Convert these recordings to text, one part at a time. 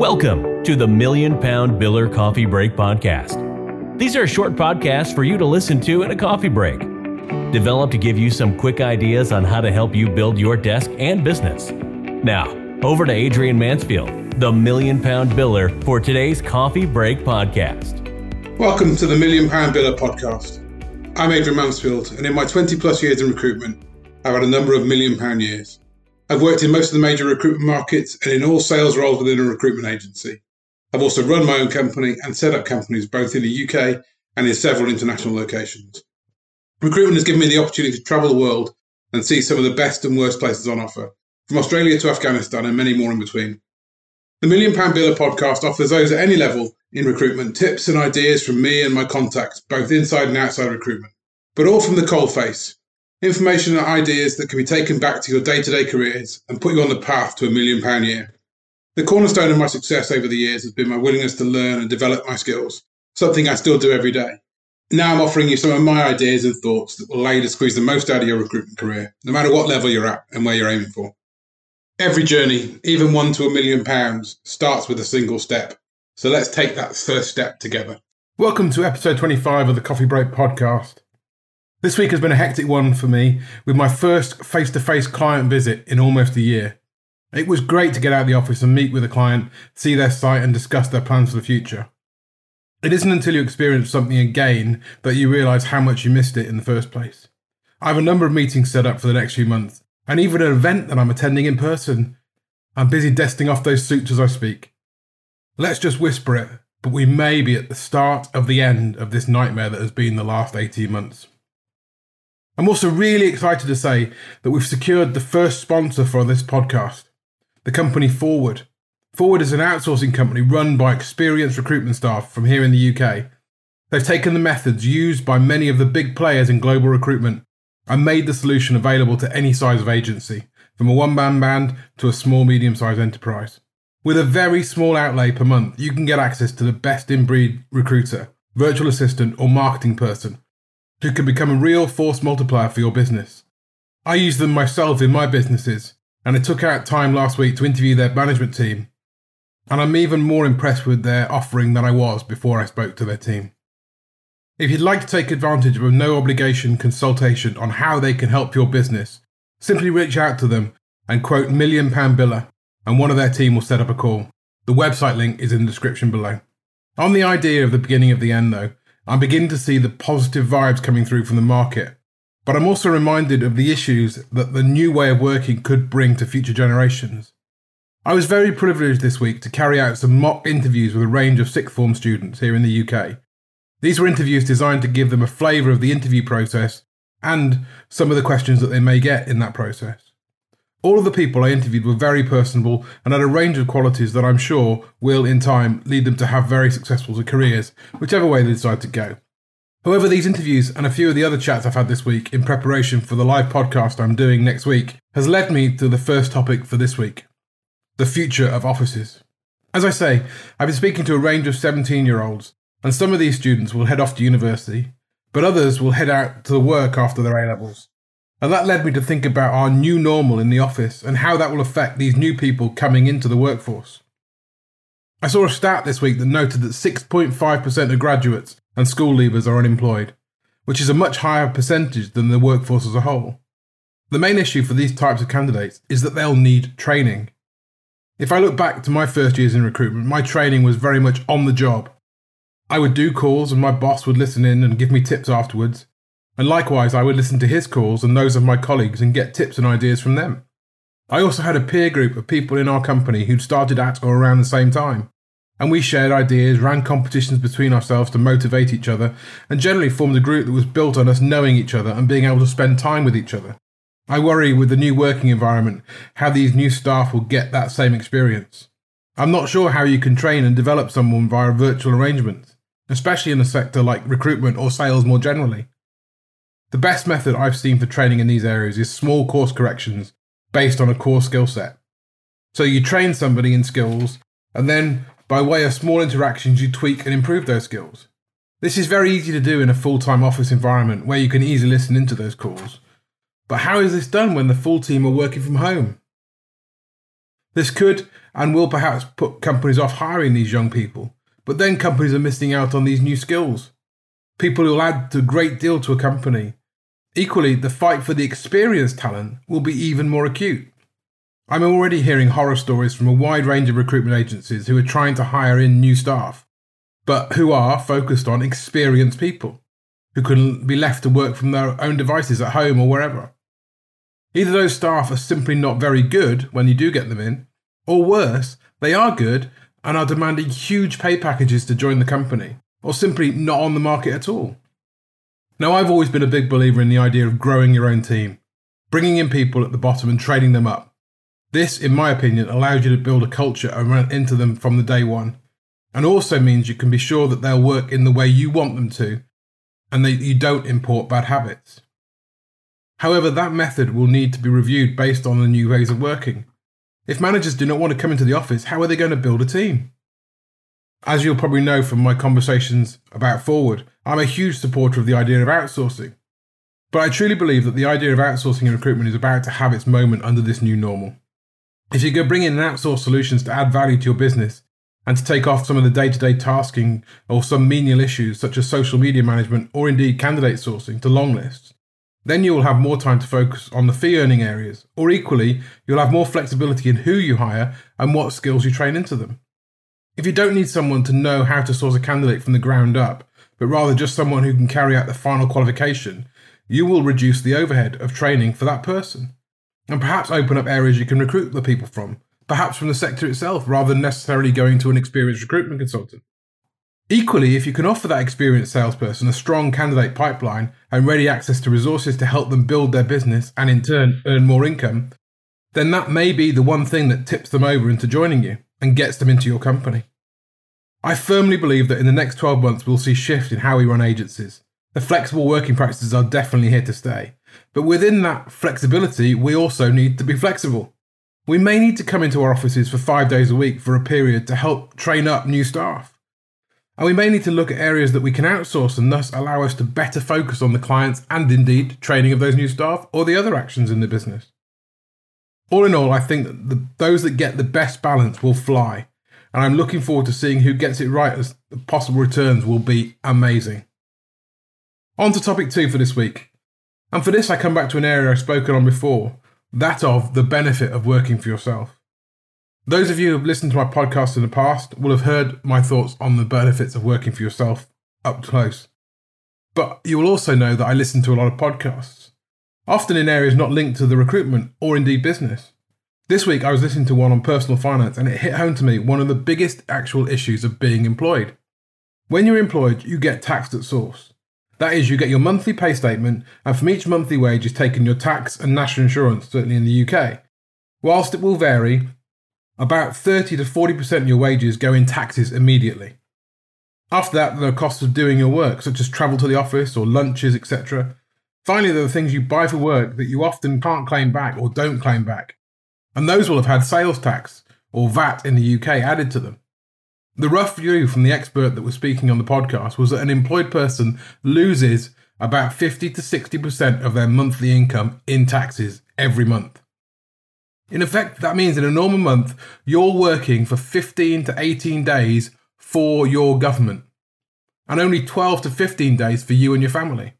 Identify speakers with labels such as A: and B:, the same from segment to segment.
A: Welcome to the Million Pound Biller Coffee Break Podcast. These are short podcasts for you to listen to in a coffee break, developed to give you some quick ideas on how to help you build your desk and business. Now, over to Adrian Mansfield, the Million Pound Biller, for today's Coffee Break Podcast.
B: Welcome to the Million Pound Biller Podcast. I'm Adrian Mansfield, and in my 20 plus years in recruitment, I've had a number of million pound years. I've worked in most of the major recruitment markets and in all sales roles within a recruitment agency. I've also run my own company and set up companies both in the UK and in several international locations. Recruitment has given me the opportunity to travel the world and see some of the best and worst places on offer, from Australia to Afghanistan and many more in between. The Million Pound Biller podcast offers those at any level in recruitment tips and ideas from me and my contacts, both inside and outside recruitment, but all from the cold face information and ideas that can be taken back to your day to day careers and put you on the path to a million pound year. The cornerstone of my success over the years has been my willingness to learn and develop my skills, something I still do every day. Now I'm offering you some of my ideas and thoughts that will allow you to squeeze the most out of your recruitment career, no matter what level you're at and where you're aiming for. Every journey, even one to a million pounds, starts with a single step. So let's take that first step together.
C: Welcome to episode 25 of the Coffee Break podcast. This week has been a hectic one for me with my first face to face client visit in almost a year. It was great to get out of the office and meet with a client, see their site, and discuss their plans for the future. It isn't until you experience something again that you realise how much you missed it in the first place. I have a number of meetings set up for the next few months, and even an event that I'm attending in person. I'm busy dusting off those suits as I speak. Let's just whisper it, but we may be at the start of the end of this nightmare that has been the last 18 months. I'm also really excited to say that we've secured the first sponsor for this podcast the company Forward. Forward is an outsourcing company run by experienced recruitment staff from here in the UK. They've taken the methods used by many of the big players in global recruitment and made the solution available to any size of agency, from a one man band to a small medium sized enterprise. With a very small outlay per month, you can get access to the best in breed recruiter, virtual assistant, or marketing person who can become a real force multiplier for your business. I use them myself in my businesses, and I took out time last week to interview their management team. And I'm even more impressed with their offering than I was before I spoke to their team. If you'd like to take advantage of a no obligation consultation on how they can help your business, simply reach out to them and quote Million Pound Biller, and one of their team will set up a call. The website link is in the description below. On the idea of the beginning of the end, though, I'm beginning to see the positive vibes coming through from the market. But I'm also reminded of the issues that the new way of working could bring to future generations. I was very privileged this week to carry out some mock interviews with a range of sixth form students here in the UK. These were interviews designed to give them a flavour of the interview process and some of the questions that they may get in that process. All of the people I interviewed were very personable and had a range of qualities that I'm sure will, in time, lead them to have very successful careers, whichever way they decide to go. However, these interviews and a few of the other chats I've had this week in preparation for the live podcast I'm doing next week has led me to the first topic for this week the future of offices. As I say, I've been speaking to a range of 17 year olds, and some of these students will head off to university, but others will head out to work after their A levels. And that led me to think about our new normal in the office and how that will affect these new people coming into the workforce. I saw a stat this week that noted that 6.5% of graduates and school leavers are unemployed, which is a much higher percentage than the workforce as a whole. The main issue for these types of candidates is that they'll need training. If I look back to my first years in recruitment, my training was very much on the job. I would do calls and my boss would listen in and give me tips afterwards, and likewise, I would listen to his calls and those of my colleagues and get tips and ideas from them. I also had a peer group of people in our company who'd started at or around the same time, and we shared ideas, ran competitions between ourselves to motivate each other, and generally formed a group that was built on us knowing each other and being able to spend time with each other. I worry with the new working environment how these new staff will get that same experience. I'm not sure how you can train and develop someone via virtual arrangements, especially in a sector like recruitment or sales more generally. The best method I've seen for training in these areas is small course corrections based on a core skill set. So you train somebody in skills, and then by way of small interactions, you tweak and improve those skills. This is very easy to do in a full time office environment where you can easily listen into those calls. But how is this done when the full team are working from home? This could and will perhaps put companies off hiring these young people, but then companies are missing out on these new skills. People who will add a great deal to a company. Equally, the fight for the experienced talent will be even more acute. I'm already hearing horror stories from a wide range of recruitment agencies who are trying to hire in new staff, but who are focused on experienced people who can be left to work from their own devices at home or wherever. Either those staff are simply not very good when you do get them in, or worse, they are good and are demanding huge pay packages to join the company, or simply not on the market at all. Now, I've always been a big believer in the idea of growing your own team, bringing in people at the bottom and training them up. This, in my opinion, allows you to build a culture and run into them from the day one, and also means you can be sure that they'll work in the way you want them to, and that you don't import bad habits. However, that method will need to be reviewed based on the new ways of working. If managers do not want to come into the office, how are they going to build a team? As you'll probably know from my conversations about Forward, I'm a huge supporter of the idea of outsourcing. But I truly believe that the idea of outsourcing in recruitment is about to have its moment under this new normal. If you go bring in outsourced solutions to add value to your business and to take off some of the day to day tasking or some menial issues such as social media management or indeed candidate sourcing to long lists, then you will have more time to focus on the fee earning areas, or equally, you'll have more flexibility in who you hire and what skills you train into them. If you don't need someone to know how to source a candidate from the ground up, but rather just someone who can carry out the final qualification, you will reduce the overhead of training for that person. And perhaps open up areas you can recruit the people from, perhaps from the sector itself, rather than necessarily going to an experienced recruitment consultant. Equally, if you can offer that experienced salesperson a strong candidate pipeline and ready access to resources to help them build their business and in turn earn more income, then that may be the one thing that tips them over into joining you and gets them into your company. I firmly believe that in the next 12 months we'll see shift in how we run agencies. The flexible working practices are definitely here to stay. But within that flexibility, we also need to be flexible. We may need to come into our offices for five days a week for a period to help train up new staff. And we may need to look at areas that we can outsource and thus allow us to better focus on the clients and indeed training of those new staff or the other actions in the business. All in all, I think that the, those that get the best balance will fly. And I'm looking forward to seeing who gets it right as the possible returns will be amazing. On to topic two for this week. And for this, I come back to an area I've spoken on before that of the benefit of working for yourself. Those of you who have listened to my podcast in the past will have heard my thoughts on the benefits of working for yourself up close. But you will also know that I listen to a lot of podcasts, often in areas not linked to the recruitment or indeed business. This week I was listening to one on personal finance and it hit home to me one of the biggest actual issues of being employed. When you're employed, you get taxed at source. That is, you get your monthly pay statement, and from each monthly wage is taken your tax and national insurance, certainly in the UK. Whilst it will vary, about 30 to 40% of your wages go in taxes immediately. After that, there are costs of doing your work, such as travel to the office or lunches, etc. Finally, there are things you buy for work that you often can't claim back or don't claim back. And those will have had sales tax or VAT in the UK added to them. The rough view from the expert that was speaking on the podcast was that an employed person loses about 50 to 60% of their monthly income in taxes every month. In effect, that means in a normal month, you're working for 15 to 18 days for your government, and only 12 to 15 days for you and your family.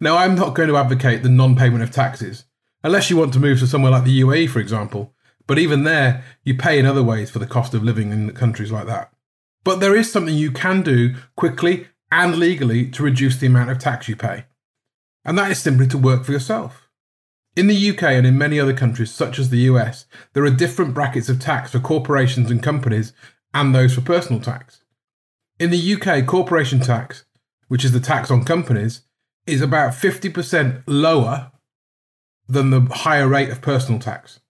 C: Now, I'm not going to advocate the non payment of taxes, unless you want to move to somewhere like the UAE, for example, but even there, you pay in other ways for the cost of living in countries like that. But there is something you can do quickly and legally to reduce the amount of tax you pay, and that is simply to work for yourself. In the UK and in many other countries, such as the US, there are different brackets of tax for corporations and companies and those for personal tax. In the UK, corporation tax, which is the tax on companies, is about 50% lower than the higher rate of personal tax.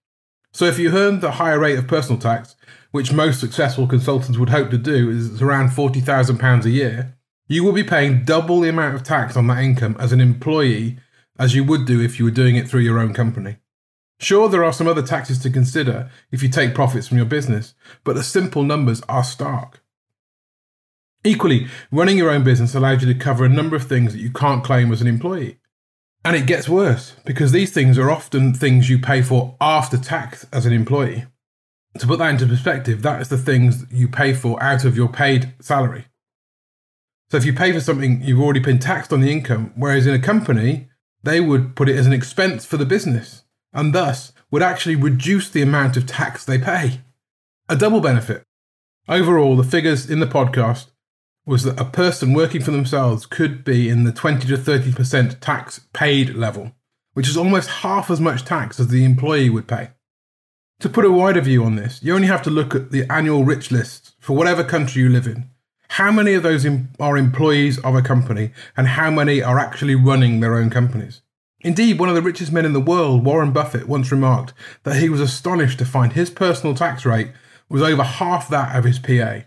C: So if you earn the higher rate of personal tax, which most successful consultants would hope to do, is around £40,000 a year, you will be paying double the amount of tax on that income as an employee as you would do if you were doing it through your own company. Sure, there are some other taxes to consider if you take profits from your business, but the simple numbers are stark. Equally, running your own business allows you to cover a number of things that you can't claim as an employee. And it gets worse because these things are often things you pay for after tax as an employee. To put that into perspective, that is the things you pay for out of your paid salary. So if you pay for something, you've already been taxed on the income, whereas in a company, they would put it as an expense for the business and thus would actually reduce the amount of tax they pay. A double benefit. Overall, the figures in the podcast was that a person working for themselves could be in the 20 to 30% tax paid level, which is almost half as much tax as the employee would pay. To put a wider view on this, you only have to look at the annual rich lists for whatever country you live in how many of those are employees of a company and how many are actually running their own companies? Indeed, one of the richest men in the world, Warren Buffett, once remarked that he was astonished to find his personal tax rate was over half that of his PA.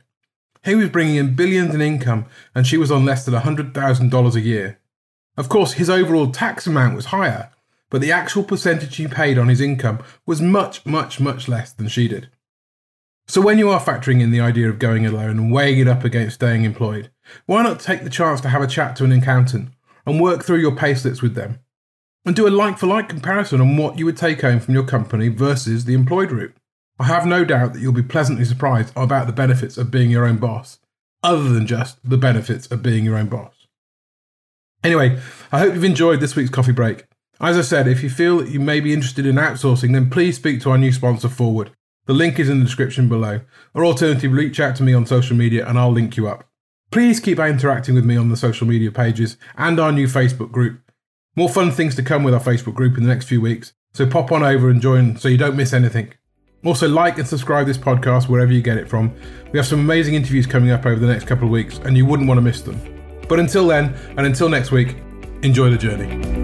C: He was bringing in billions in income and she was on less than $100,000 a year. Of course, his overall tax amount was higher, but the actual percentage he paid on his income was much, much, much less than she did. So, when you are factoring in the idea of going alone and weighing it up against staying employed, why not take the chance to have a chat to an accountant and work through your payslips with them? And do a like for like comparison on what you would take home from your company versus the employed route. I have no doubt that you'll be pleasantly surprised about the benefits of being your own boss, other than just the benefits of being your own boss. Anyway, I hope you've enjoyed this week's coffee break. As I said, if you feel that you may be interested in outsourcing, then please speak to our new sponsor, Forward. The link is in the description below. Or alternatively, reach out to me on social media and I'll link you up. Please keep interacting with me on the social media pages and our new Facebook group. More fun things to come with our Facebook group in the next few weeks, so pop on over and join so you don't miss anything. Also, like and subscribe this podcast wherever you get it from. We have some amazing interviews coming up over the next couple of weeks, and you wouldn't want to miss them. But until then, and until next week, enjoy the journey.